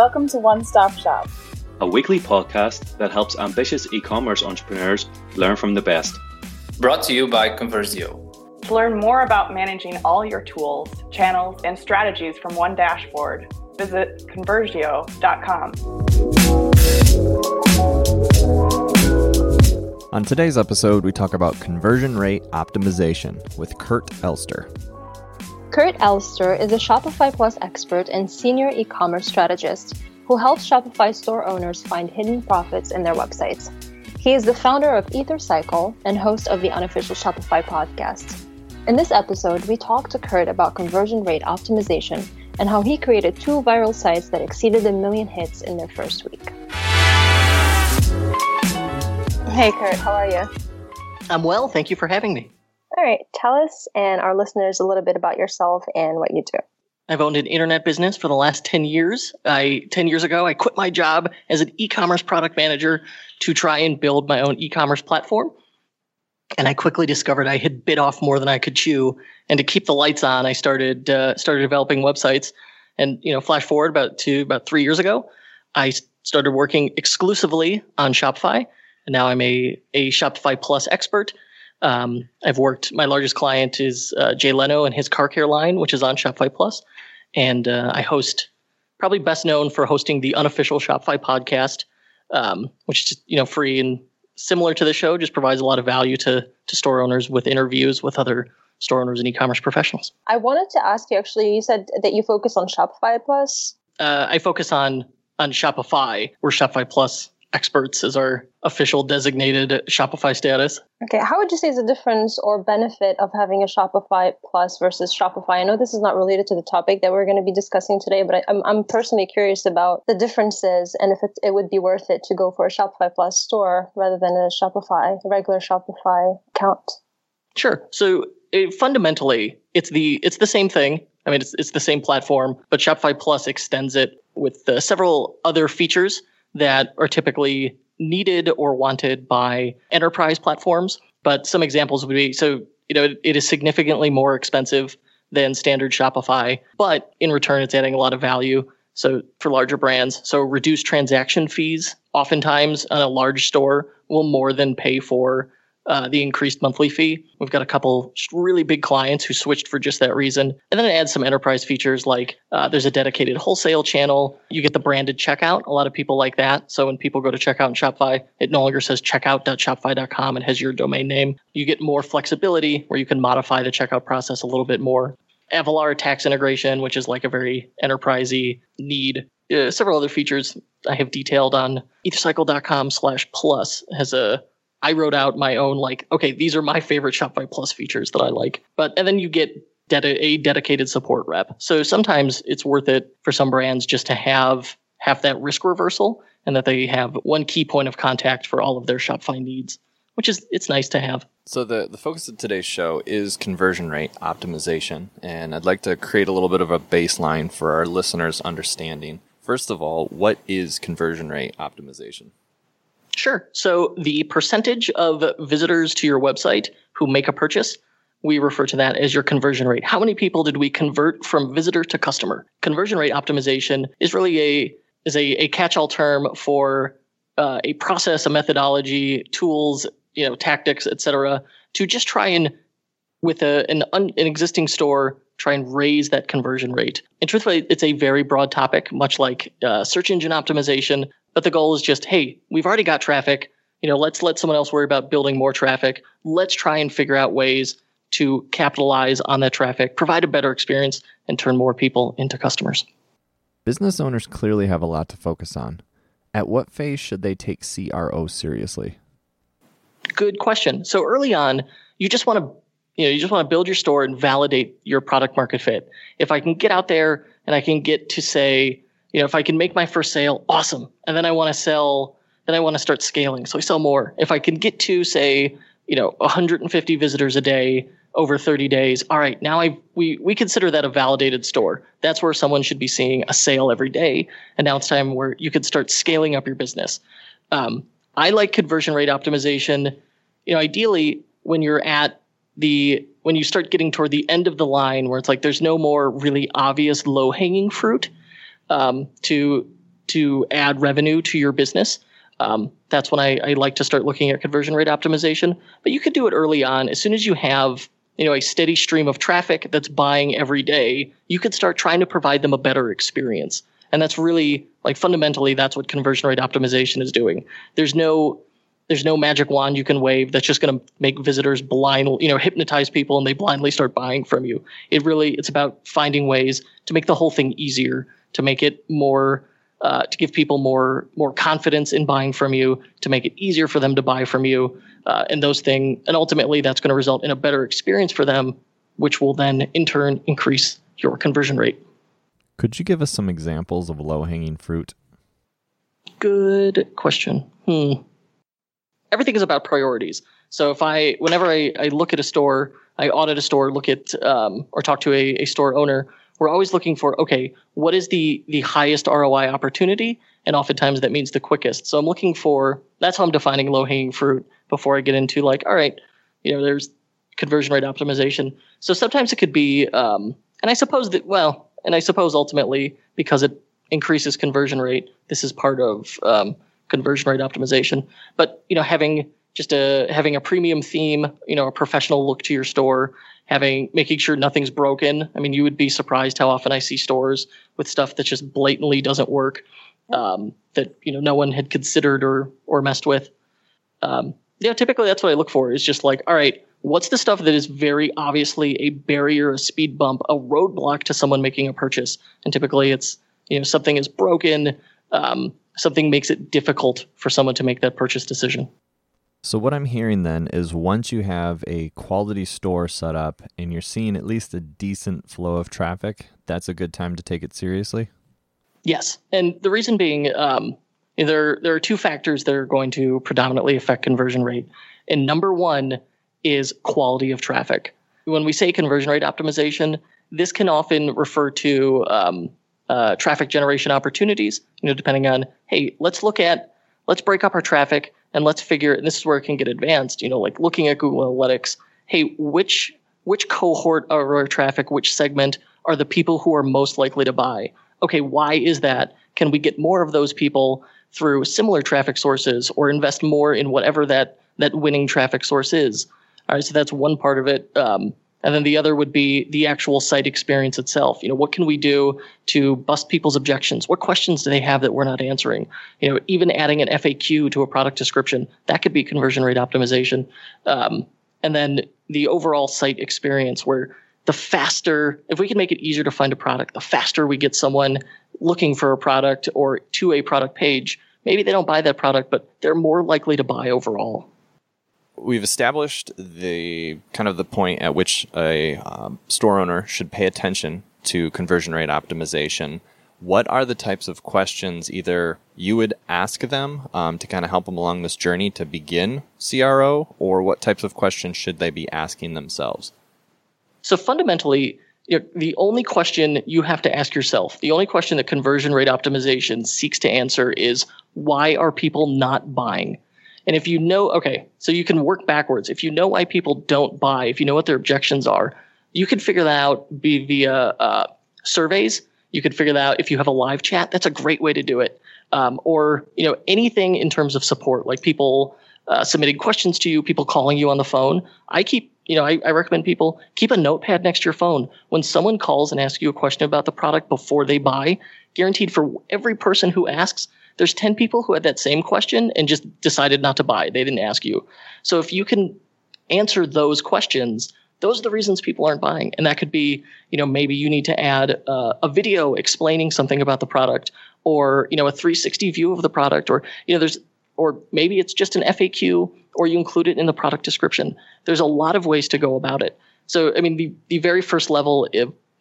Welcome to One Stop Shop, a weekly podcast that helps ambitious e commerce entrepreneurs learn from the best. Brought to you by Conversio. To learn more about managing all your tools, channels, and strategies from one dashboard, visit conversio.com. On today's episode, we talk about conversion rate optimization with Kurt Elster. Kurt Elster is a Shopify Plus expert and senior e commerce strategist who helps Shopify store owners find hidden profits in their websites. He is the founder of EtherCycle and host of the unofficial Shopify podcast. In this episode, we talk to Kurt about conversion rate optimization and how he created two viral sites that exceeded a million hits in their first week. Hey, Kurt, how are you? I'm well. Thank you for having me. All right, tell us and our listeners a little bit about yourself and what you do. I've owned an internet business for the last 10 years. I 10 years ago I quit my job as an e-commerce product manager to try and build my own e-commerce platform. And I quickly discovered I had bit off more than I could chew. And to keep the lights on, I started uh, started developing websites. And you know, flash forward about to about three years ago, I started working exclusively on Shopify. And now I'm a a Shopify Plus expert um, I've worked. My largest client is uh, Jay Leno and his car care line, which is on Shopify Plus, and uh, I host. Probably best known for hosting the unofficial Shopify podcast, um, which is just, you know free and similar to the show. Just provides a lot of value to to store owners with interviews with other store owners and e-commerce professionals. I wanted to ask you actually. You said that you focus on Shopify Plus. Uh, I focus on on Shopify, where Shopify Plus experts as our official designated Shopify status. Okay, how would you say is the difference or benefit of having a Shopify Plus versus Shopify? I know this is not related to the topic that we're going to be discussing today, but I, am I'm, I'm personally curious about the differences and if it, it would be worth it to go for a Shopify Plus store rather than a Shopify, a regular Shopify account. Sure. So it, fundamentally, it's the it's the same thing. I mean, it's it's the same platform, but Shopify Plus extends it with uh, several other features that are typically needed or wanted by enterprise platforms. But some examples would be so, you know, it, is significantly more expensive than standard Shopify, but in return, it's adding a lot of value. So for larger brands, so reduced transaction fees, oftentimes on a large store will more than pay for uh, the increased monthly fee. We've got a couple really big clients who switched for just that reason. And then it adds some enterprise features like uh, there's a dedicated wholesale channel. You get the branded checkout. A lot of people like that. So when people go to checkout in Shopify, it no longer says checkout.shopify.com. It has your domain name. You get more flexibility where you can modify the checkout process a little bit more. Avalara tax integration, which is like a very enterprisey need. Uh, several other features I have detailed on ethercycle.com slash plus has a I wrote out my own like, okay, these are my favorite Shopify Plus features that I like. But and then you get a dedicated support rep. So sometimes it's worth it for some brands just to have have that risk reversal and that they have one key point of contact for all of their Shopify needs, which is it's nice to have. So the the focus of today's show is conversion rate optimization, and I'd like to create a little bit of a baseline for our listeners' understanding. First of all, what is conversion rate optimization? Sure. So the percentage of visitors to your website who make a purchase, we refer to that as your conversion rate. How many people did we convert from visitor to customer? Conversion rate optimization is really a is a, a catch-all term for uh, a process, a methodology, tools, you know, tactics, etc., to just try and with a, an, un, an existing store try and raise that conversion rate. And truthfully, it's a very broad topic, much like uh, search engine optimization, but the goal is just, hey, we've already got traffic. You know, let's let someone else worry about building more traffic. Let's try and figure out ways to capitalize on that traffic, provide a better experience, and turn more people into customers. Business owners clearly have a lot to focus on. At what phase should they take CRO seriously? Good question. So early on, you just want to you know, you just want to build your store and validate your product market fit. If I can get out there and I can get to say, you know, if I can make my first sale, awesome. And then I want to sell, then I want to start scaling. So I sell more. If I can get to say, you know, 150 visitors a day over 30 days, all right, now I we we consider that a validated store. That's where someone should be seeing a sale every day. And now it's time where you could start scaling up your business. Um, I like conversion rate optimization. You know, ideally when you're at the when you start getting toward the end of the line where it's like there's no more really obvious low hanging fruit um, to to add revenue to your business, um, that's when I, I like to start looking at conversion rate optimization. But you could do it early on. As soon as you have you know a steady stream of traffic that's buying every day, you could start trying to provide them a better experience. And that's really like fundamentally that's what conversion rate optimization is doing. There's no there's no magic wand you can wave that's just going to make visitors blind, you know, hypnotize people and they blindly start buying from you. It really it's about finding ways to make the whole thing easier, to make it more uh, to give people more more confidence in buying from you, to make it easier for them to buy from you, uh, and those things. And ultimately, that's going to result in a better experience for them, which will then in turn increase your conversion rate. Could you give us some examples of low hanging fruit? Good question. Hmm. Everything is about priorities. So if I, whenever I, I look at a store, I audit a store, look at um, or talk to a, a store owner, we're always looking for okay what is the the highest roi opportunity? And oftentimes that means the quickest. So i'm looking for that's how i'm defining low hanging fruit before i get into like all right you know there's conversion rate optimization. So sometimes it could be um, and i suppose that well and i suppose ultimately because it increases conversion rate this is part of um, conversion rate optimization. But you know having just a having a premium theme you know a professional look to your store having making sure nothing's broken. I mean, you would be surprised how often I see stores with stuff that just blatantly doesn't work um, that you know no one had considered or or messed with. Um, yeah, typically that's what I look for is just like, all right, what's the stuff that is very obviously a barrier, a speed bump, a roadblock to someone making a purchase, and typically it's you know something is broken, um, something makes it difficult for someone to make that purchase decision. So, what I'm hearing then is once you have a quality store set up and you're seeing at least a decent flow of traffic, that's a good time to take it seriously? Yes. And the reason being, um, there, there are two factors that are going to predominantly affect conversion rate. And number one is quality of traffic. When we say conversion rate optimization, this can often refer to um, uh, traffic generation opportunities, you know, depending on, hey, let's look at, let's break up our traffic and let's figure and this is where it can get advanced you know like looking at google analytics hey which which cohort of our traffic which segment are the people who are most likely to buy? Okay why is that? Can we get more of those people through similar traffic sources or invest more in whatever that that winning traffic source is? All right so that's one part of it. Um, and then the other would be the actual site experience itself. You know, what can we do to bust people's objections? What questions do they have that we're not answering? You know, even adding an FAQ to a product description, that could be conversion rate optimization. Um, and then the overall site experience where the faster, if we can make it easier to find a product, the faster we get someone looking for a product or to a product page, maybe they don't buy that product, but they're more likely to buy overall we've established the kind of the point at which a um, store owner should pay attention to conversion rate optimization. What are the types of questions either you would ask them um, to kind of help them along this journey to begin CRO, or what types of questions should they be asking themselves? So fundamentally, the only question you have to ask yourself, the only question that conversion rate optimization seeks to answer is why are people not buying? And if you know, okay, so you can work backwards. If you know why people don't buy, if you know what their objections are, you can figure that out via uh, surveys. You could figure that out if you have a live chat. That's a great way to do it. Um, or you know anything in terms of support, like people uh, submitting questions to you, people calling you on the phone. I keep you know I, I recommend people keep a notepad next to your phone. When someone calls and asks you a question about the product before they buy, guaranteed for every person who asks, there's 10 people who had that same question and just decided not to buy. They didn't ask you. So if you can answer those questions, those are the reasons people aren't buying. And that could be, you know, maybe you need to add uh, a video explaining something about the product or, you know, a 360 view of the product or, you know, there's, or maybe it's just an FAQ or you include it in the product description. There's a lot of ways to go about it. So, I mean, the, the very first level,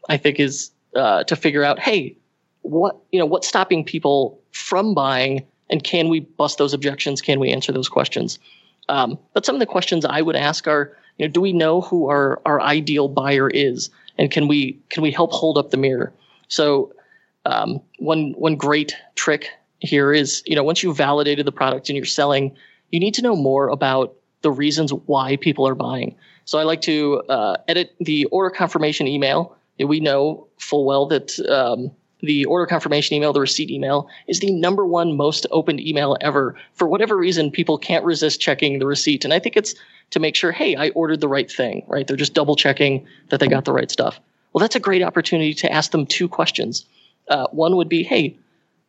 I think, is uh, to figure out, hey, what you know what's stopping people from buying and can we bust those objections? Can we answer those questions? Um, but some of the questions i would ask are you know do we know who our our ideal buyer is? And can we can we help hold up the mirror? So um, one one great trick here is you know once you've validated the product and you're selling you need to know more about the reasons why people are buying. So i like to uh, edit the order confirmation email. We know full well that um, the order confirmation email, the receipt email, is the number one most opened email ever. For whatever reason, people can't resist checking the receipt. And I think it's to make sure, hey, I ordered the right thing, right? They're just double checking that they got the right stuff. Well, that's a great opportunity to ask them two questions. Uh, one would be, hey,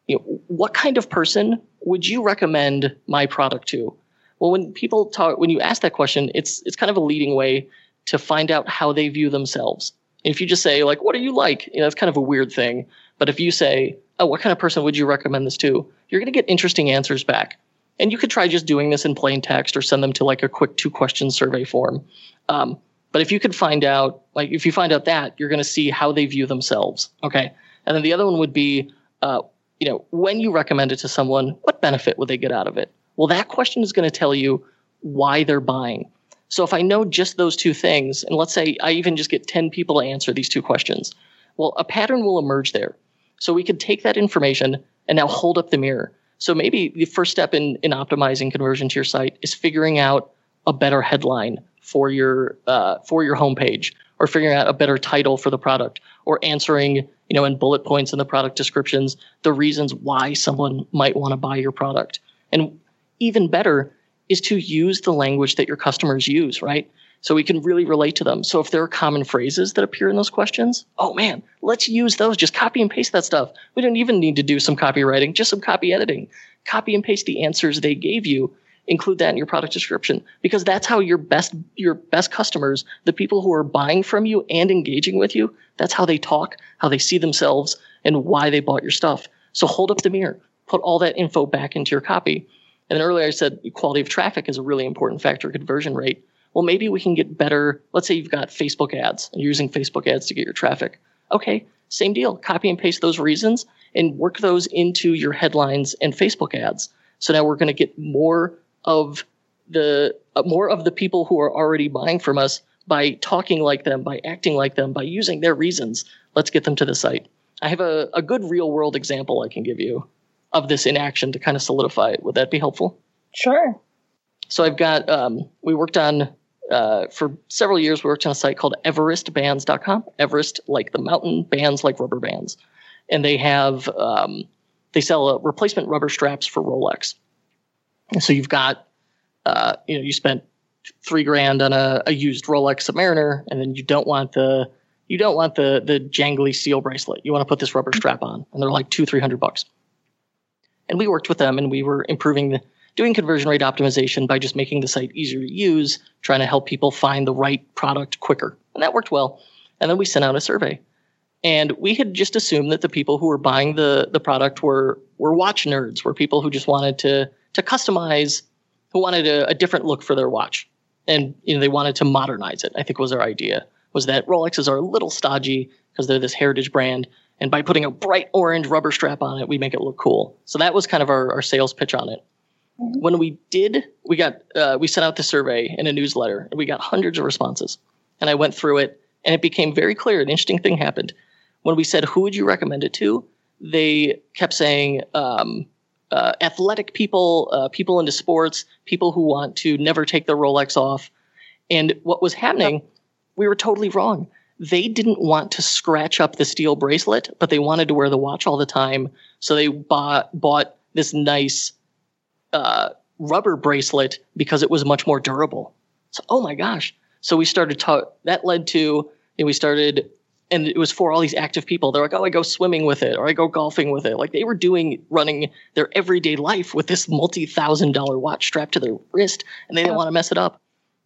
you know, what kind of person would you recommend my product to? Well, when people talk, when you ask that question, it's it's kind of a leading way to find out how they view themselves. If you just say like, "What are you like?" You know, that's kind of a weird thing. But if you say, "Oh, what kind of person would you recommend this to?" You're going to get interesting answers back. And you could try just doing this in plain text or send them to like a quick two question survey form. Um, but if you could find out, like, if you find out that, you're going to see how they view themselves. Okay. And then the other one would be, uh, you know, when you recommend it to someone, what benefit would they get out of it? Well, that question is going to tell you why they're buying. So if I know just those two things, and let's say I even just get 10 people to answer these two questions, well, a pattern will emerge there. So we could take that information and now hold up the mirror. So maybe the first step in, in optimizing conversion to your site is figuring out a better headline for your uh, for your homepage, or figuring out a better title for the product, or answering you know in bullet points in the product descriptions the reasons why someone might want to buy your product. And even better is to use the language that your customers use, right? So we can really relate to them. So if there are common phrases that appear in those questions, oh man, let's use those. Just copy and paste that stuff. We don't even need to do some copywriting, just some copy editing. Copy and paste the answers they gave you. Include that in your product description because that's how your best your best customers, the people who are buying from you and engaging with you, that's how they talk, how they see themselves, and why they bought your stuff. So hold up the mirror, put all that info back into your copy. And then earlier I said quality of traffic is a really important factor, conversion rate. Well, maybe we can get better. Let's say you've got Facebook ads and you're using Facebook ads to get your traffic. Okay, same deal. Copy and paste those reasons and work those into your headlines and Facebook ads. So now we're going to get more of the uh, more of the people who are already buying from us by talking like them, by acting like them, by using their reasons. Let's get them to the site. I have a, a good real world example I can give you of this in action to kind of solidify it. Would that be helpful? Sure. So I've got, um, we worked on, uh, for several years, we worked on a site called everestbands.com. Everest, like the mountain, bands like rubber bands. And they have, um, they sell replacement rubber straps for Rolex. And so you've got, uh, you know, you spent three grand on a, a used Rolex Submariner, and then you don't want the, you don't want the the jangly steel bracelet. You want to put this rubber strap on, and they're like two, three hundred bucks. And we worked with them and we were improving the, doing conversion rate optimization by just making the site easier to use, trying to help people find the right product quicker. And that worked well. And then we sent out a survey. And we had just assumed that the people who were buying the, the product were, were watch nerds, were people who just wanted to, to customize, who wanted a, a different look for their watch. And you know, they wanted to modernize it, I think was their idea, was that Rolexes are a little stodgy because they're this heritage brand and by putting a bright orange rubber strap on it, we make it look cool. So that was kind of our, our sales pitch on it. Mm-hmm. When we did, we got uh, we sent out the survey in a newsletter, and we got hundreds of responses. And I went through it, and it became very clear. An interesting thing happened when we said, "Who would you recommend it to?" They kept saying, um, uh, "Athletic people, uh, people into sports, people who want to never take their Rolex off." And what was happening, we were totally wrong they didn't want to scratch up the steel bracelet, but they wanted to wear the watch all the time. So they bought bought this nice uh, rubber bracelet because it was much more durable. So oh my gosh! So we started that led to and we started and it was for all these active people. They're like, oh, I go swimming with it or I go golfing with it. Like they were doing running their everyday life with this multi thousand dollar watch strapped to their wrist, and they didn't want to mess it up.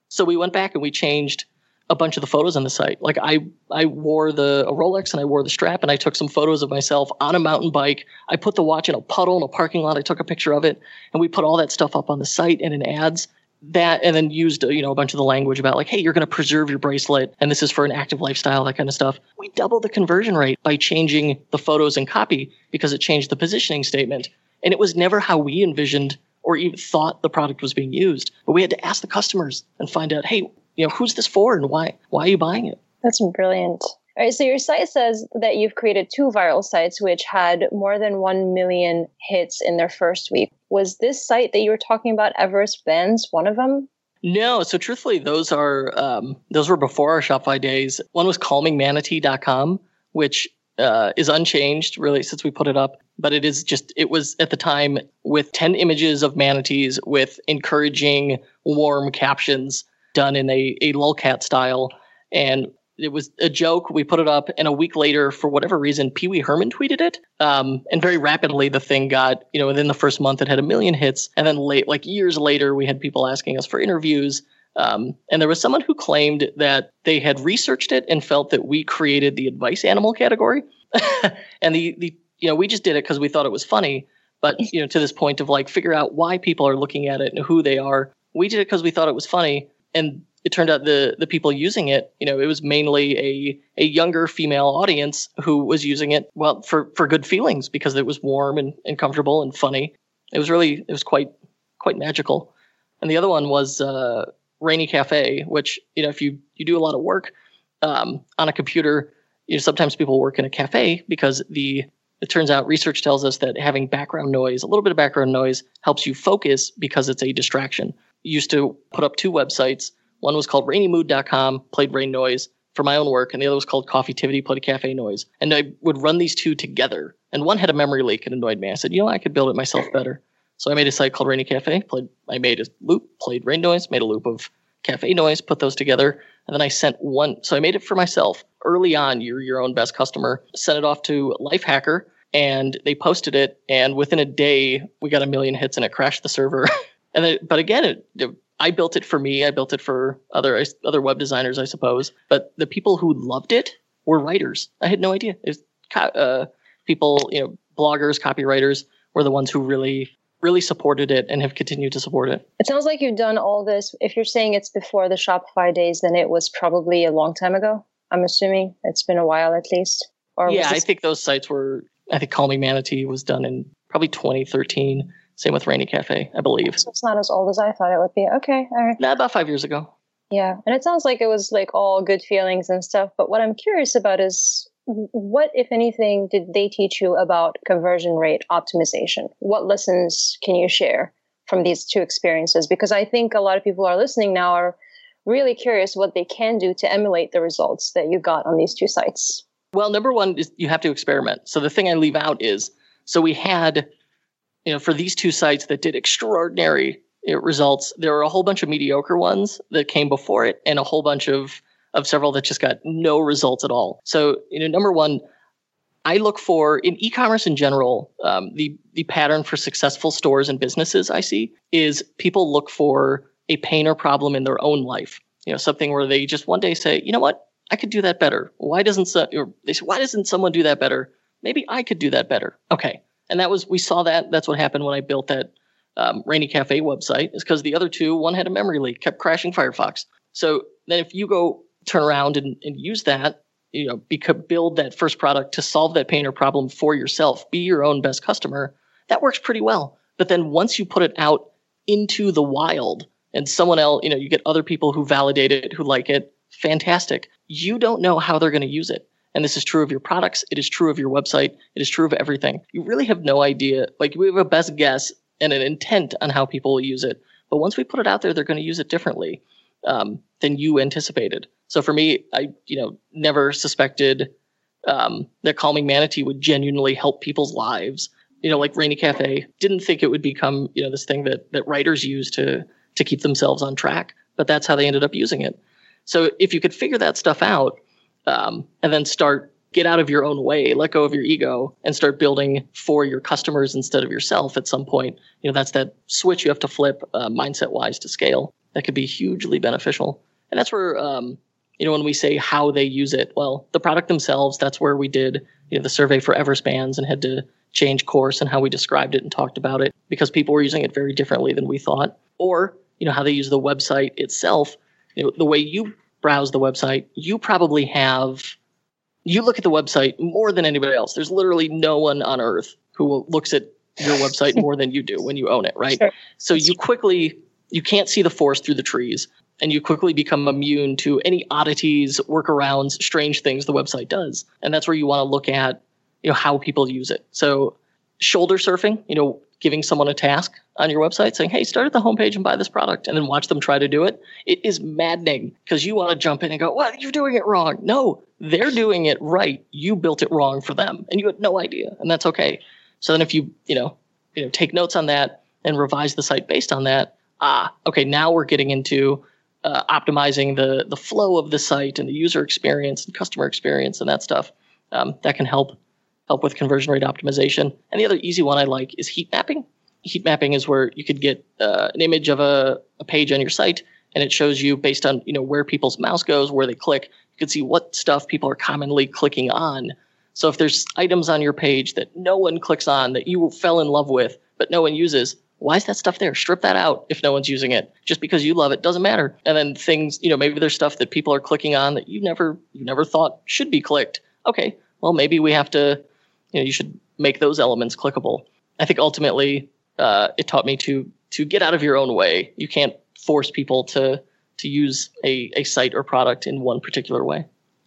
So we went back and we changed a bunch of the photos on the site. Like I I wore the a Rolex and I wore the strap and I took some photos of myself on a mountain bike. I put the watch in a puddle in a parking lot. I took a picture of it and we put all that stuff up on the site and in ads. That and then used uh, you know a bunch of the language about like hey you're going to preserve your bracelet and this is for an active lifestyle that kind of stuff. We doubled the conversion rate by changing the photos and copy because it changed the positioning statement and it was never how we envisioned or even thought the product was being used. But we had to ask the customers and find out, hey, you know, who's this for and why why are you buying it? That's brilliant. All right, so your site says that you've created two viral sites which had more than 1 million hits in their first week. Was this site that you were talking about, Everest Bands, one of them? No, so truthfully, those are um, those were before our Shopify days. One was calmingmanatee.com, which uh, is unchanged really since we put it up, but it is just it was at the time with ten images of manatees with encouraging warm captions done in a a lolcat style, and it was a joke. We put it up, and a week later, for whatever reason, Pee Wee Herman tweeted it. Um, and very rapidly, the thing got, you know, within the first month, it had a million hits. And then late, like years later, we had people asking us for interviews. Um, and there was someone who claimed that they had researched it and felt that we created the advice animal category. and the, the, you know, we just did it because we thought it was funny. But, you know, to this point of like figure out why people are looking at it and who they are. We did it because we thought it was funny. And it turned out the the people using it, you know, it was mainly a a younger female audience who was using it well for for good feelings because it was warm and, and comfortable and funny. It was really it was quite quite magical. And the other one was uh, Rainy Cafe, which you know if you you do a lot of work um, on a computer, you know sometimes people work in a cafe because the it turns out research tells us that having background noise, a little bit of background noise, helps you focus because it's a distraction. Used to put up two websites one was called rainymood.com, played rain noise for my own work, and the other was called Coffitivity, played cafe noise. And I would run these two together. And one had a memory leak and annoyed me. I said, you know, I could build it myself better. So I made a site called Rainy Cafe. Played, I made a loop, played rain noise, made a loop of cafe noise, put those together, and then I sent one. So I made it for myself early on. You're your own best customer. Sent it off to Lifehacker, and they posted it. And within a day, we got a million hits, and it crashed the server. and then, but again, it, it I built it for me. I built it for other other web designers, I suppose. But the people who loved it were writers. I had no idea. It was, uh, people, you know, bloggers, copywriters were the ones who really really supported it and have continued to support it. It sounds like you've done all this. If you're saying it's before the Shopify days, then it was probably a long time ago. I'm assuming it's been a while at least. Or yeah, I think those sites were. I think Calming Manatee was done in probably 2013. Same with Rainy Cafe, I believe. So it's not as old as I thought it would be. Okay, all right. Nah, about five years ago. Yeah, and it sounds like it was like all good feelings and stuff. But what I'm curious about is what, if anything, did they teach you about conversion rate optimization? What lessons can you share from these two experiences? Because I think a lot of people are listening now are really curious what they can do to emulate the results that you got on these two sites. Well, number one is you have to experiment. So the thing I leave out is so we had you know, for these two sites that did extraordinary results, there were a whole bunch of mediocre ones that came before it, and a whole bunch of of several that just got no results at all. So, you know, number one, I look for in e-commerce in general, um, the the pattern for successful stores and businesses I see is people look for a pain or problem in their own life. You know, something where they just one day say, you know what, I could do that better. Why doesn't so, or they say, why doesn't someone do that better? Maybe I could do that better. Okay, and that was we saw that. That's what happened when I built that um, Rainy Cafe website. Is because the other two, one had a memory leak, kept crashing Firefox. So then if you go turn around and, and use that, you know, beca- build that first product to solve that pain or problem for yourself, be your own best customer. That works pretty well. But then once you put it out into the wild and someone else, you know, you get other people who validate it, who like it, fantastic. You don't know how they're going to use it. And this is true of your products. It is true of your website. It is true of everything. You really have no idea. Like we have a best guess and an intent on how people will use it. But once we put it out there, they're going to use it differently um, than you anticipated. So for me, I you know never suspected um, that calming Manatee would genuinely help people's lives. You know, like Rainy Cafe, didn't think it would become you know this thing that that writers use to to keep themselves on track. But that's how they ended up using it. So if you could figure that stuff out, um, and then start get out of your own way, let go of your ego, and start building for your customers instead of yourself. At some point, you know that's that switch you have to flip uh, mindset wise to scale. That could be hugely beneficial, and that's where um, you know when we say how they use it. Well, the product themselves. That's where we did you know the survey for Everest Bands and had to change course and how we described it and talked about it because people were using it very differently than we thought. Or you know how they use the website itself. You know, the way you browse the website, you probably have you look at the website more than anybody else. There's literally no one on earth who looks at your website more than you do when you own it, right? Sure. So you quickly you can't see the forest through the trees and you quickly become immune to any oddities, workarounds, strange things the website does. And that's where you want to look at, you know, how people use it. So shoulder surfing, you know, giving someone a task on your website saying, hey, start at the homepage and buy this product, and then watch them try to do it, it is maddening because you want to jump in and go, well, you're doing it wrong. No, they're doing it right. You built it wrong for them, and you had no idea, and that's okay. So then if you, you know, you know, take notes on that and revise the site based on that, ah, okay, now we're getting into uh, optimizing the the flow of the site and the user experience and customer experience and that stuff. Um, that can help help with conversion rate optimization. And the other easy one I like is heat mapping. Heat mapping is where you could get uh, an image of a, a page on your site, and it shows you based on you know where people's mouse goes, where they click. You can see what stuff people are commonly clicking on. So if there's items on your page that no one clicks on that you fell in love with but no one uses, why is that stuff there? Strip that out if no one's using it. Just because you love it doesn't matter. And then things, you know, maybe there's stuff that people are clicking on that you never you never thought should be clicked. Okay, well maybe we have to you know you should make those elements clickable. I think ultimately uh, it taught me to to get out of your own way. You can't force people to to use a, a site or product in one particular way.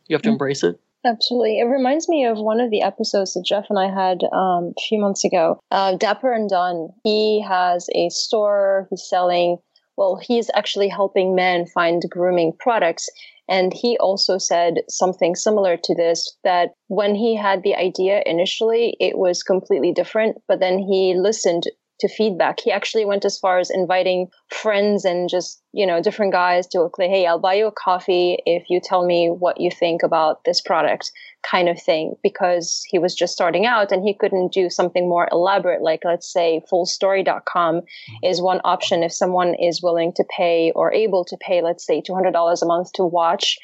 You have to mm-hmm. embrace it. Absolutely. It reminds me of one of the episodes that Jeff and I had um, a few months ago. Uh, Dapper and Dunn, he has a store, he's selling, well, he's actually helping men find grooming products. And he also said something similar to this that when he had the idea initially, it was completely different. But then he listened to feedback. He actually went as far as inviting friends and just, you know, different guys to say, hey, I'll buy you a coffee if you tell me what you think about this product, kind of thing, because he was just starting out and he couldn't do something more elaborate, like let's say fullstory.com mm-hmm. is one option if someone is willing to pay or able to pay, let's say $200 a month to watch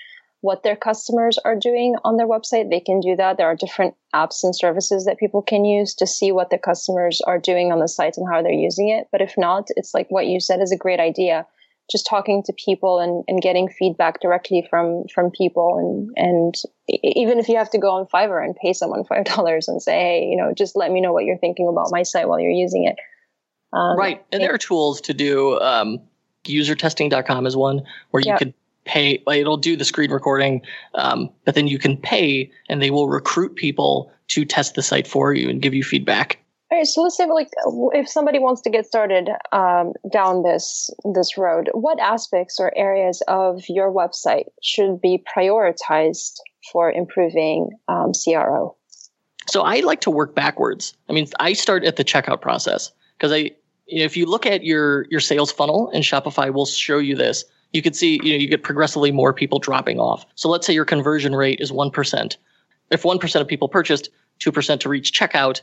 what their customers are doing on their website, they can do that. There are different apps and services that people can use to see what the customers are doing on the site and how they're using it. But if not, it's like what you said is a great idea. Just talking to people and, and getting feedback directly from from people and and even if you have to go on Fiverr and pay someone five dollars and say, hey, you know, just let me know what you're thinking about my site while you're using it. Um, right, and there are tools to do. Um, usertesting.com is one where you could pay it'll do the screen recording um, but then you can pay and they will recruit people to test the site for you and give you feedback. All right so let's say like if somebody wants to get started um, down this this road what aspects or areas of your website should be prioritized for improving um, cro so i like to work backwards. I mean i start at the checkout process because i if you look at your your sales funnel and shopify will show you this you can see you know you get progressively more people dropping off. So let's say your conversion rate is one percent. If one percent of people purchased, two percent to reach checkout,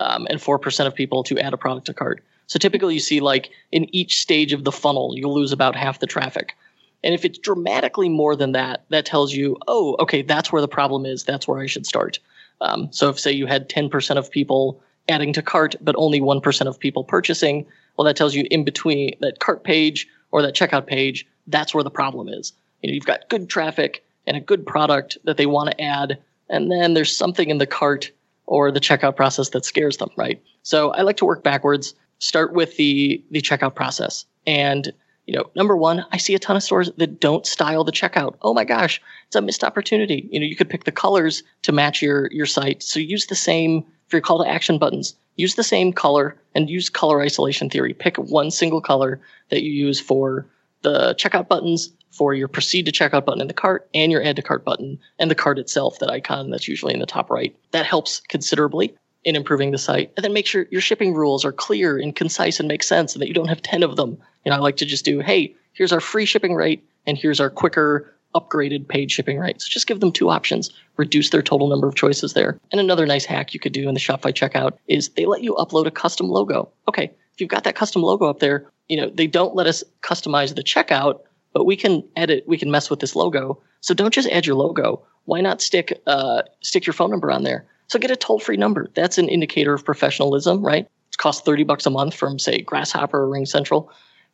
um, and four percent of people to add a product to cart. So typically, you see like in each stage of the funnel, you'll lose about half the traffic. And if it's dramatically more than that, that tells you, oh, okay, that's where the problem is. That's where I should start. Um, so if say you had 10% of people adding to cart, but only 1% of people purchasing, well, that tells you in between that cart page or that checkout page, that's where the problem is. You know, you've got good traffic and a good product that they want to add, and then there's something in the cart or the checkout process that scares them, right? So I like to work backwards. Start with the the checkout process, and you know, number one, I see a ton of stores that don't style the checkout. Oh my gosh, it's a missed opportunity. You know, you could pick the colors to match your your site. So use the same for your call to action buttons. Use the same color and use color isolation theory. Pick one single color that you use for the checkout buttons for your proceed to checkout button in the cart and your add to cart button and the cart itself, that icon that's usually in the top right. That helps considerably in improving the site. And then make sure your shipping rules are clear and concise and make sense and that you don't have 10 of them. You know, I like to just do, hey, here's our free shipping rate and here's our quicker upgraded paid shipping rates. Just give them two options, reduce their total number of choices there. And another nice hack you could do in the Shopify checkout is they let you upload a custom logo. Okay, if you've got that custom logo up there, you know, they don't let us customize the checkout, but we can edit, we can mess with this logo. So don't just add your logo. Why not stick uh, stick your phone number on there? So get a toll free number. That's an indicator of professionalism, right? It costs 30 bucks a month from say Grasshopper or RingCentral.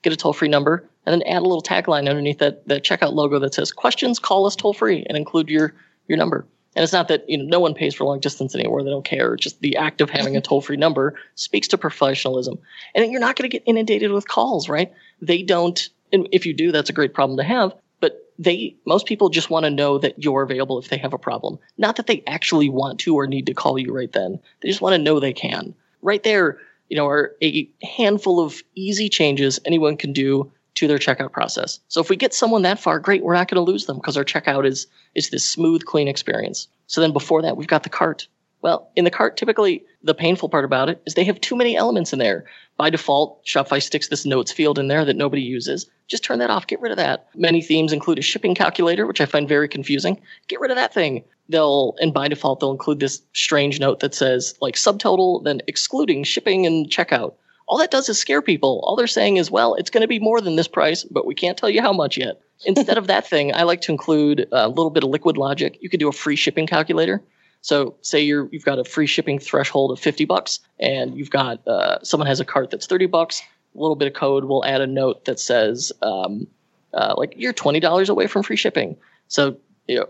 Get a toll free number and then add a little tagline underneath that, that checkout logo that says questions, call us toll free and include your your number. And it's not that you know no one pays for long distance anymore; they don't care. Just the act of having a toll free number speaks to professionalism, and you're not going to get inundated with calls, right? They don't. And if you do, that's a great problem to have. But they most people just want to know that you're available if they have a problem, not that they actually want to or need to call you right then. They just want to know they can. Right there, you know, are a handful of easy changes anyone can do to their checkout process. So if we get someone that far, great, we're not going to lose them because our checkout is is this smooth, clean experience. So then before that, we've got the cart. Well, in the cart, typically the painful part about it is they have too many elements in there. By default, Shopify sticks this notes field in there that nobody uses. Just turn that off, get rid of that. Many themes include a shipping calculator, which I find very confusing. Get rid of that thing. They'll, and by default, they'll include this strange note that says like subtotal, then excluding shipping and checkout all that does is scare people. All they're saying is, well, it's going to be more than this price, but we can't tell you how much yet. Instead of that thing, I like to include a little bit of liquid logic. You could do a free shipping calculator. So, say you're you've got a free shipping threshold of fifty bucks, and you've got uh, someone has a cart that's thirty bucks. A little bit of code will add a note that says, um, uh, like you're twenty dollars away from free shipping. So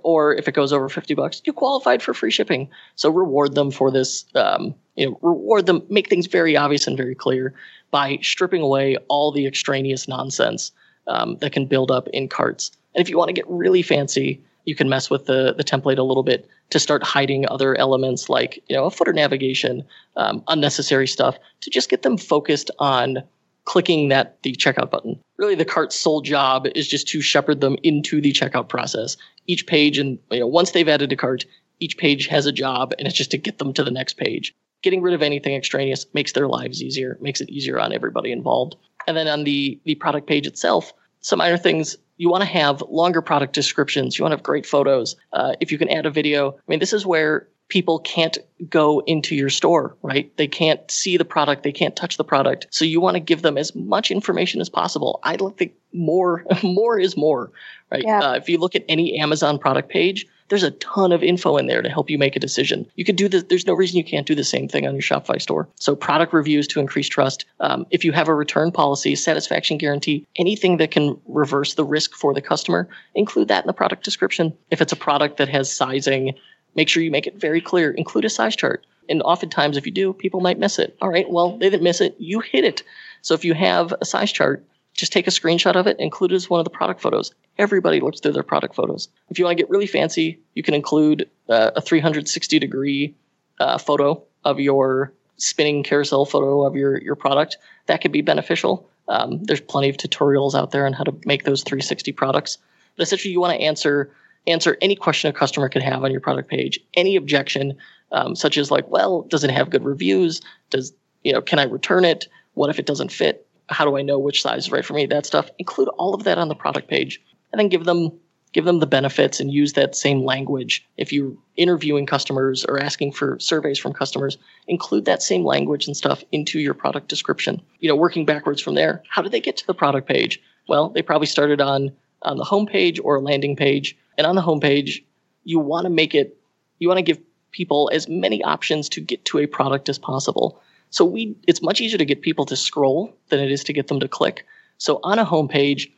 or if it goes over 50 bucks, you qualified for free shipping. So reward them for this, um, you know, reward them, make things very obvious and very clear by stripping away all the extraneous nonsense um, that can build up in carts. And if you want to get really fancy, you can mess with the, the template a little bit to start hiding other elements like, you know, a footer navigation, um, unnecessary stuff to just get them focused on clicking that the checkout button. Really, the cart's sole job is just to shepherd them into the checkout process. Each page, and you know, once they've added a cart, each page has a job, and it's just to get them to the next page. Getting rid of anything extraneous makes their lives easier, makes it easier on everybody involved. And then on the the product page itself, some minor things you want to have longer product descriptions. You want to have great photos. Uh, if you can add a video, I mean, this is where people can't go into your store, right? They can't see the product, they can't touch the product. So you want to give them as much information as possible. I like think more more is more, right? Yeah. Uh, if you look at any Amazon product page, there's a ton of info in there to help you make a decision. You could do this. There's no reason you can't do the same thing on your Shopify store. So product reviews to increase trust. Um, if you have a return policy, satisfaction guarantee, anything that can reverse the risk for the customer, include that in the product description. If it's a product that has sizing, Make sure you make it very clear. Include a size chart. And oftentimes, if you do, people might miss it. All right, well, they didn't miss it. You hit it. So if you have a size chart, just take a screenshot of it, include it as one of the product photos. Everybody looks through their product photos. If you want to get really fancy, you can include uh, a 360 degree uh, photo of your spinning carousel photo of your, your product. That could be beneficial. Um, there's plenty of tutorials out there on how to make those 360 products. But essentially, you want to answer answer any question a customer could have on your product page, any objection, um, such as like, well, does it have good reviews? Does you know, can I return it? What if it doesn't fit? How do I know which size is right for me? That stuff. Include all of that on the product page, and then give them give them the benefits and use that same language. If you're interviewing customers or asking for surveys from customers, include that same language and stuff into your product description. You know, working backwards from there, how did they get to the product page? Well, they probably started on on the homepage or a landing page and on the homepage, you want to make it, you want to give people as many options to get to a product as possible. So we, it's much easier to get people to scroll than it is to get them to click. So on a homepage,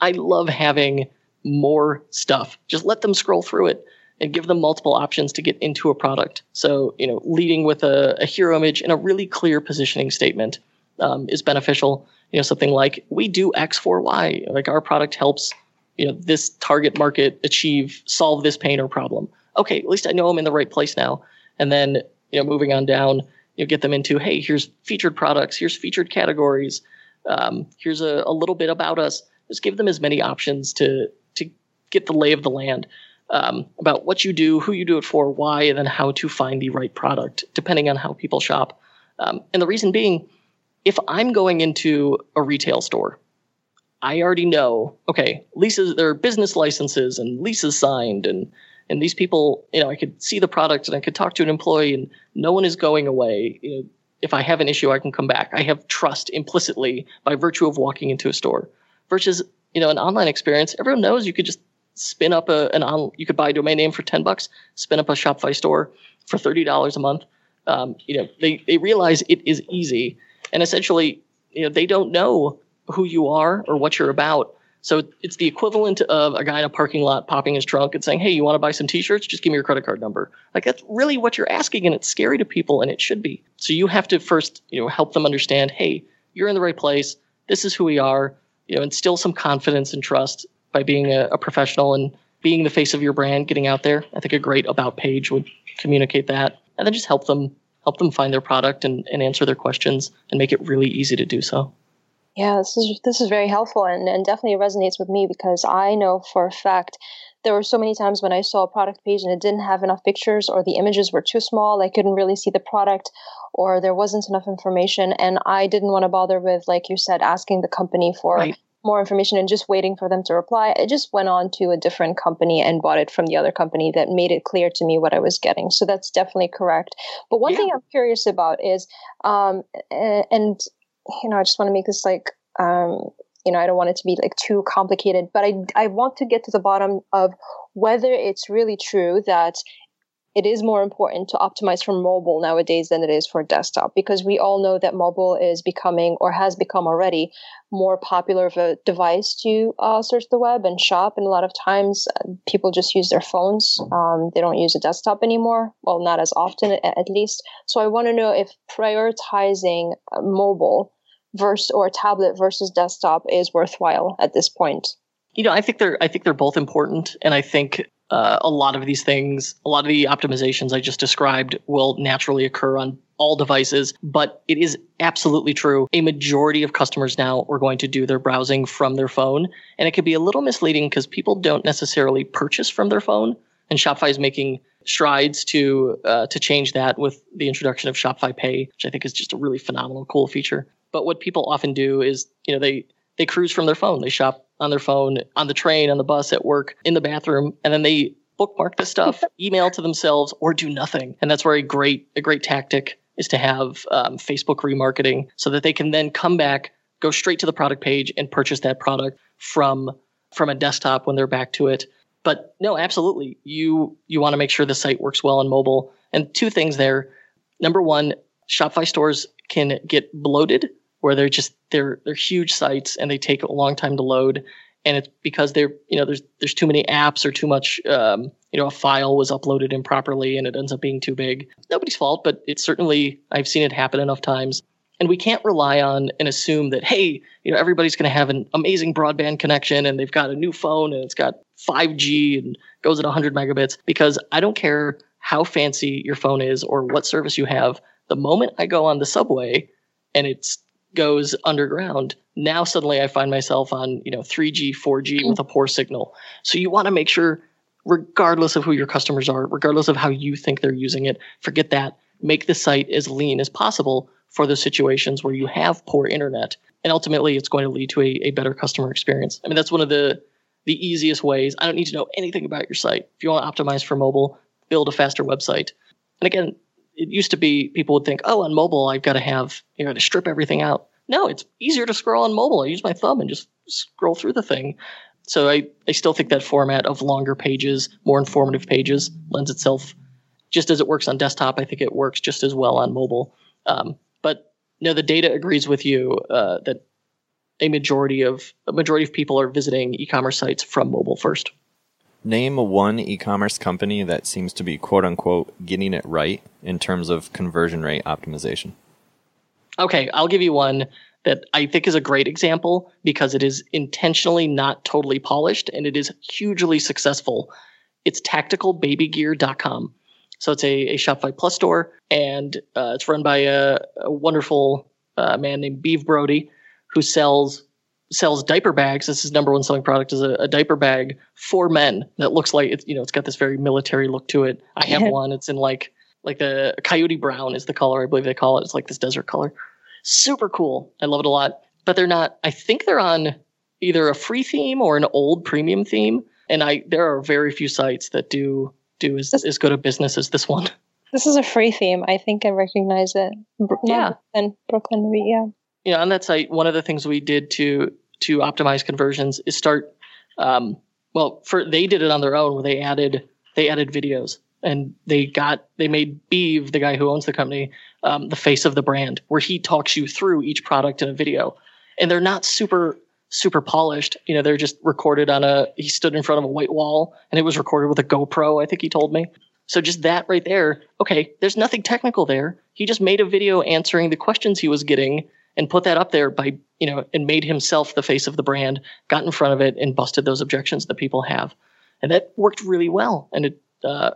I love having more stuff. Just let them scroll through it and give them multiple options to get into a product. So, you know, leading with a, a hero image and a really clear positioning statement um, is beneficial. You know, something like we do X for Y. Like our product helps you know this target market achieve solve this pain or problem okay at least i know i'm in the right place now and then you know moving on down you know get them into hey here's featured products here's featured categories um, here's a, a little bit about us. Just give them as many options to to get the lay of the land um, about what you do who you do it for why and then how to find the right product depending on how people shop. Um, and the reason being if i'm going into a retail store I already know, okay, leases, there are business licenses and leases signed and, and these people, you know, I could see the product and I could talk to an employee and no one is going away. You know, if I have an issue, I can come back. I have trust implicitly by virtue of walking into a store versus, you know, an online experience. Everyone knows you could just spin up a, an on, you could buy a domain name for 10 bucks, spin up a Shopify store for $30 a month. Um, you know, they, they realize it is easy and essentially, you know, they don't know who you are or what you're about. So it's the equivalent of a guy in a parking lot popping his trunk and saying, "Hey, you want to buy some T-shirts? Just give me your credit card number." Like that's really what you're asking, and it's scary to people, and it should be. So you have to first, you know, help them understand, "Hey, you're in the right place. This is who we are." You know, instill some confidence and trust by being a, a professional and being the face of your brand, getting out there. I think a great about page would communicate that, and then just help them help them find their product and, and answer their questions and make it really easy to do so. Yeah, this is this is very helpful and, and definitely resonates with me because I know for a fact there were so many times when I saw a product page and it didn't have enough pictures or the images were too small, I couldn't really see the product or there wasn't enough information and I didn't want to bother with like you said asking the company for right. more information and just waiting for them to reply. I just went on to a different company and bought it from the other company that made it clear to me what I was getting. So that's definitely correct. But one yeah. thing I'm curious about is um and you know, I just want to make this like, um, you know, I don't want it to be like too complicated, but I, I want to get to the bottom of whether it's really true that it is more important to optimize for mobile nowadays than it is for desktop because we all know that mobile is becoming or has become already more popular of a device to uh, search the web and shop and a lot of times uh, people just use their phones um, they don't use a desktop anymore well not as often at least. So i want to know if prioritizing uh, mobile versus or tablet versus desktop is worthwhile at this point you know i think they're i think they're both important and i think uh, a lot of these things, a lot of the optimizations I just described will naturally occur on all devices, but it is absolutely true. A majority of customers now are going to do their browsing from their phone, and it can be a little misleading because people don't necessarily purchase from their phone, and Shopify is making strides to uh, to change that with the introduction of Shopify Pay, which I think is just a really phenomenal, cool feature. But what people often do is, you know, they they cruise from their phone. They shop on their phone, on the train, on the bus, at work, in the bathroom, and then they bookmark the stuff, email to themselves, or do nothing. And that's where a great a great tactic is to have um, Facebook remarketing so that they can then come back, go straight to the product page, and purchase that product from from a desktop when they're back to it. But no, absolutely, you you want to make sure the site works well on mobile. And two things there. Number one, Shopify stores can get bloated where they're just they're they're huge sites and they take a long time to load. And it's because they're you know there's there's too many apps or too much um, you know a file was uploaded improperly and it ends up being too big. Nobody's fault but it's certainly i've seen it happen enough times. And we can't rely on and assume that hey you know everybody's going to have an amazing broadband connection and they've got a new phone and it's got 5g and goes at 100 megabits. Because i don't care how fancy your phone is or what service you have the moment i go on the subway and it's goes underground, now suddenly I find myself on, you know, 3G, 4G mm-hmm. with a poor signal. So you want to make sure regardless of who your customers are, regardless of how you think they're using it, forget that. Make the site as lean as possible for those situations where you have poor internet. And ultimately it's going to lead to a, a better customer experience. I mean, that's one of the the easiest ways. I don't need to know anything about your site. If you want to optimize for mobile, build a faster website. And again, it used to be people would think, oh, on mobile, I've got to have, you know, to strip everything out. No, it's easier to scroll on mobile. I use my thumb and just scroll through the thing. So I, I still think that format of longer pages, more informative pages, lends itself just as it works on desktop. I think it works just as well on mobile. Um, but no, the data agrees with you uh, that a majority of a majority of people are visiting e-commerce sites from mobile first. Name one e-commerce company that seems to be quote unquote getting it right in terms of conversion rate optimization. Okay, I'll give you one that I think is a great example because it is intentionally not totally polished and it is hugely successful. It's tacticalbabygear.com. So it's a, a Shopify Plus store and uh, it's run by a, a wonderful uh, man named Beeve Brody who sells sells diaper bags. This is number one selling product is a, a, diaper bag for men that looks like it's you know it's got this very military look to it. I have one. It's in like like a coyote brown is the color I believe they call it. It's like this desert color. Super cool. I love it a lot. But they're not. I think they're on either a free theme or an old premium theme. And I there are very few sites that do do as, as good a business as this one. This is a free theme. I think I recognize it. yeah. And Brooklyn, yeah. You know, on that site, one of the things we did to to optimize conversions is start um, well for they did it on their own where they added they added videos and they got they made Beeve, the guy who owns the company, um, the face of the brand, where he talks you through each product in a video, and they're not super super polished. You know, they're just recorded on a. He stood in front of a white wall, and it was recorded with a GoPro. I think he told me. So just that right there. Okay, there's nothing technical there. He just made a video answering the questions he was getting and put that up there by you know and made himself the face of the brand got in front of it and busted those objections that people have. And that worked really well. And it uh,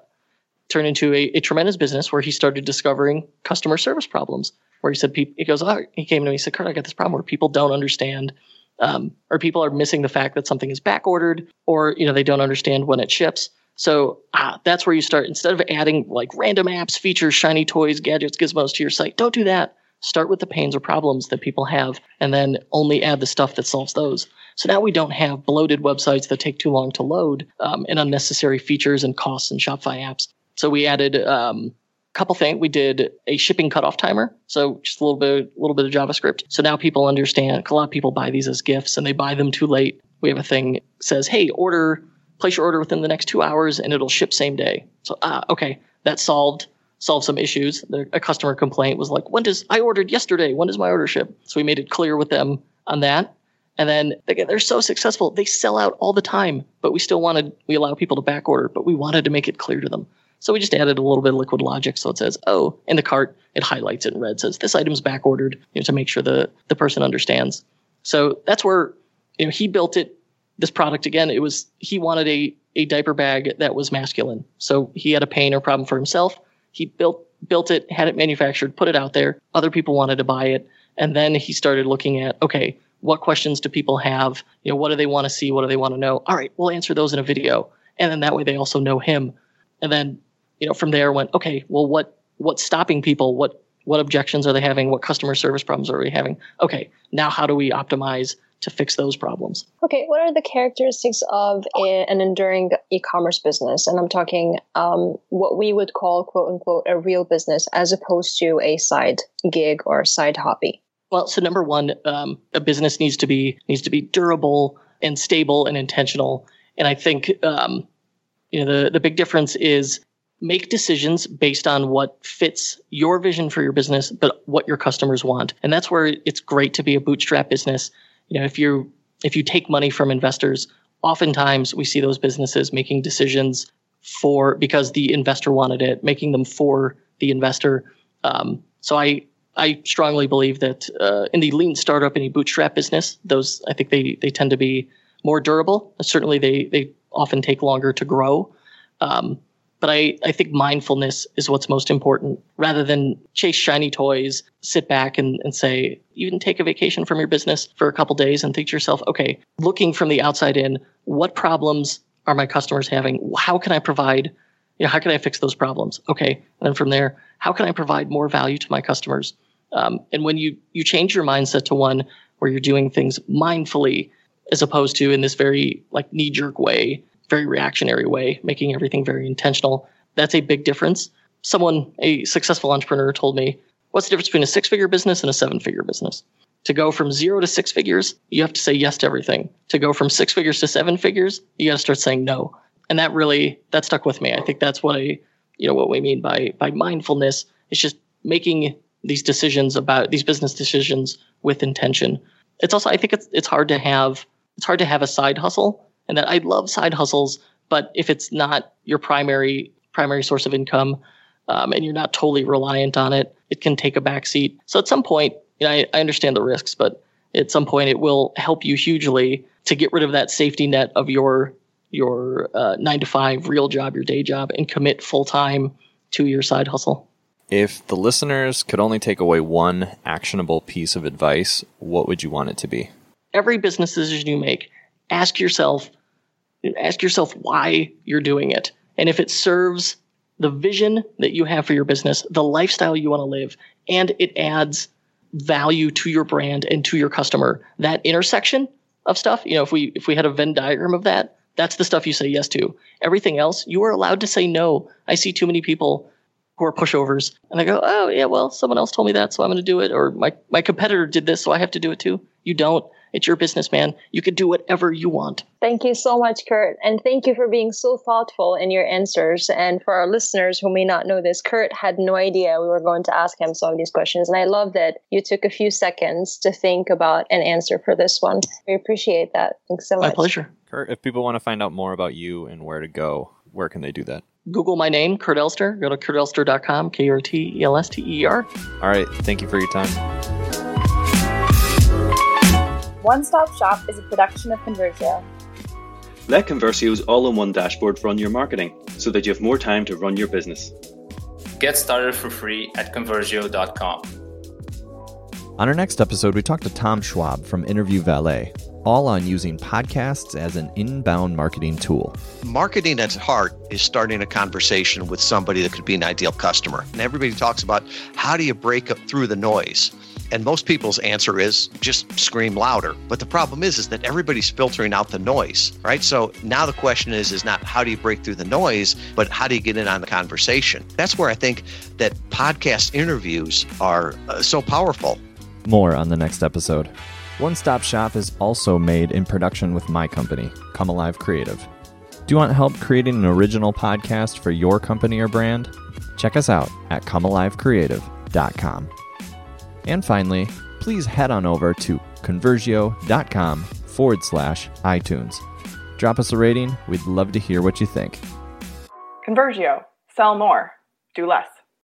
turned into a, a tremendous business where he started discovering customer service problems. Where he said, he goes, oh, he came to me, he said, Kurt, I got this problem where people don't understand um, or people are missing the fact that something is back ordered or you know they don't understand when it ships. So ah, that's where you start instead of adding like random apps features shiny toys gadgets gizmos to your site don't do that start with the pains or problems that people have and then only add the stuff that solves those so now we don't have bloated websites that take too long to load um, and unnecessary features and costs in shopify apps so we added um, couple things. We did a shipping cutoff timer, so just a little bit, a little bit of JavaScript. So now people understand. A lot of people buy these as gifts, and they buy them too late. We have a thing says, "Hey, order, place your order within the next two hours, and it'll ship same day." So ah, okay, that solved solved some issues. A customer complaint was like, "When does I ordered yesterday? When does my order ship?" So we made it clear with them on that. And then again, they're so successful. They sell out all the time, but we still wanted, we allow people to back order, but we wanted to make it clear to them. So we just added a little bit of liquid logic. So it says, oh, in the cart, it highlights it in red, says this item's back ordered, you know, to make sure the, the person understands. So that's where, you know, he built it, this product again. It was, he wanted a, a diaper bag that was masculine. So he had a pain or problem for himself. He built, built it, had it manufactured, put it out there. Other people wanted to buy it. And then he started looking at, okay, what questions do people have? You know, what do they want to see? What do they want to know? All right, we'll answer those in a video. And then that way they also know him. And then you know, from there went, okay, well, what what's stopping people? What what objections are they having? What customer service problems are we having? Okay, now how do we optimize to fix those problems? Okay, what are the characteristics of a, an enduring e-commerce business? And I'm talking um, what we would call "quote unquote" a real business, as opposed to a side gig or side hobby. Well, so number one, um, a business needs to be needs to be durable and stable and intentional. And I think um, you know the the big difference is make decisions based on what fits your vision for your business, but what your customers want. And that's where it's great to be a bootstrap business. You know, if you if you take money from investors, oftentimes we see those businesses making decisions for because the investor wanted it, making them for the investor. Um, so I I strongly believe that uh, in the lean startup, any bootstrap business, those I think they they tend to be more durable. Certainly, they they often take longer to grow. Um, but I, I think mindfulness is what's most important rather than chase shiny toys, sit back and, and say, even take a vacation from your business for a couple days and think to yourself, okay, looking from the outside in, what problems are my customers having? How can I provide, you know, how can I fix those problems? Okay. And then from there, how can I provide more value to my customers? Um, and when you, you change your mindset to one where you're doing things mindfully, as opposed to in this very like knee jerk way, very reactionary way, making everything very intentional. That's a big difference. Someone, a successful entrepreneur, told me, What's the difference between a six figure business and a seven figure business? To go from zero to six figures, you have to say yes to everything. To go from six figures to seven figures, you got to start saying no. And that really, that stuck with me. I think that's what I, you know, what we mean by, by mindfulness. It's just making these decisions about these business decisions with intention. It's also, I think it's, it's hard to have, it's hard to have a side hustle and that I love side hustles, but if it's not your primary primary source of income, um, and you're not totally reliant on it, it can take a backseat. So at some point, you know, I, I understand the risks, but at some point, it will help you hugely to get rid of that safety net of your your uh, nine to five real job, your day job, and commit full time to your side hustle. If the listeners could only take away one actionable piece of advice, what would you want it to be? Every business decision you make, ask yourself ask yourself why you're doing it. And if it serves the vision that you have for your business the lifestyle you want to live and it adds value to your brand and to your customer that intersection of stuff you know if we if we had a venn diagram of that that's the stuff you say yes to. Everything else you are allowed to say no. I see too many people who are pushovers and i go oh yeah well someone else told me that so i'm going to do it or my my competitor did this so i have to do it too. You don't it's your business, man. You can do whatever you want. Thank you so much, Kurt. And thank you for being so thoughtful in your answers. And for our listeners who may not know this, Kurt had no idea we were going to ask him some of these questions. And I love that you took a few seconds to think about an answer for this one. We appreciate that. Thanks so much. My pleasure. Kurt, if people want to find out more about you and where to go, where can they do that? Google my name, Kurt Elster. Go to kurtelster.com, K U R T E L S T E R. All right. Thank you for your time. One Stop Shop is a production of Conversio. Let Conversio's all in one dashboard run your marketing. so that you have more time to run your business. Get started for free at conversio.com. On our next episode, we talk to Tom Schwab from Interview Valet, all on using podcasts as an inbound marketing tool. Marketing at heart is starting a conversation with somebody that could be an ideal customer. And everybody talks about how do you break up through the noise? And most people's answer is just scream louder. But the problem is, is that everybody's filtering out the noise, right? So now the question is, is not how do you break through the noise, but how do you get in on the conversation? That's where I think that podcast interviews are uh, so powerful. More on the next episode. One Stop Shop is also made in production with my company, Come Alive Creative. Do you want help creating an original podcast for your company or brand? Check us out at comealivecreative.com. And finally, please head on over to conversio.com forward slash iTunes. Drop us a rating. We'd love to hear what you think. Conversio, Sell more. Do less.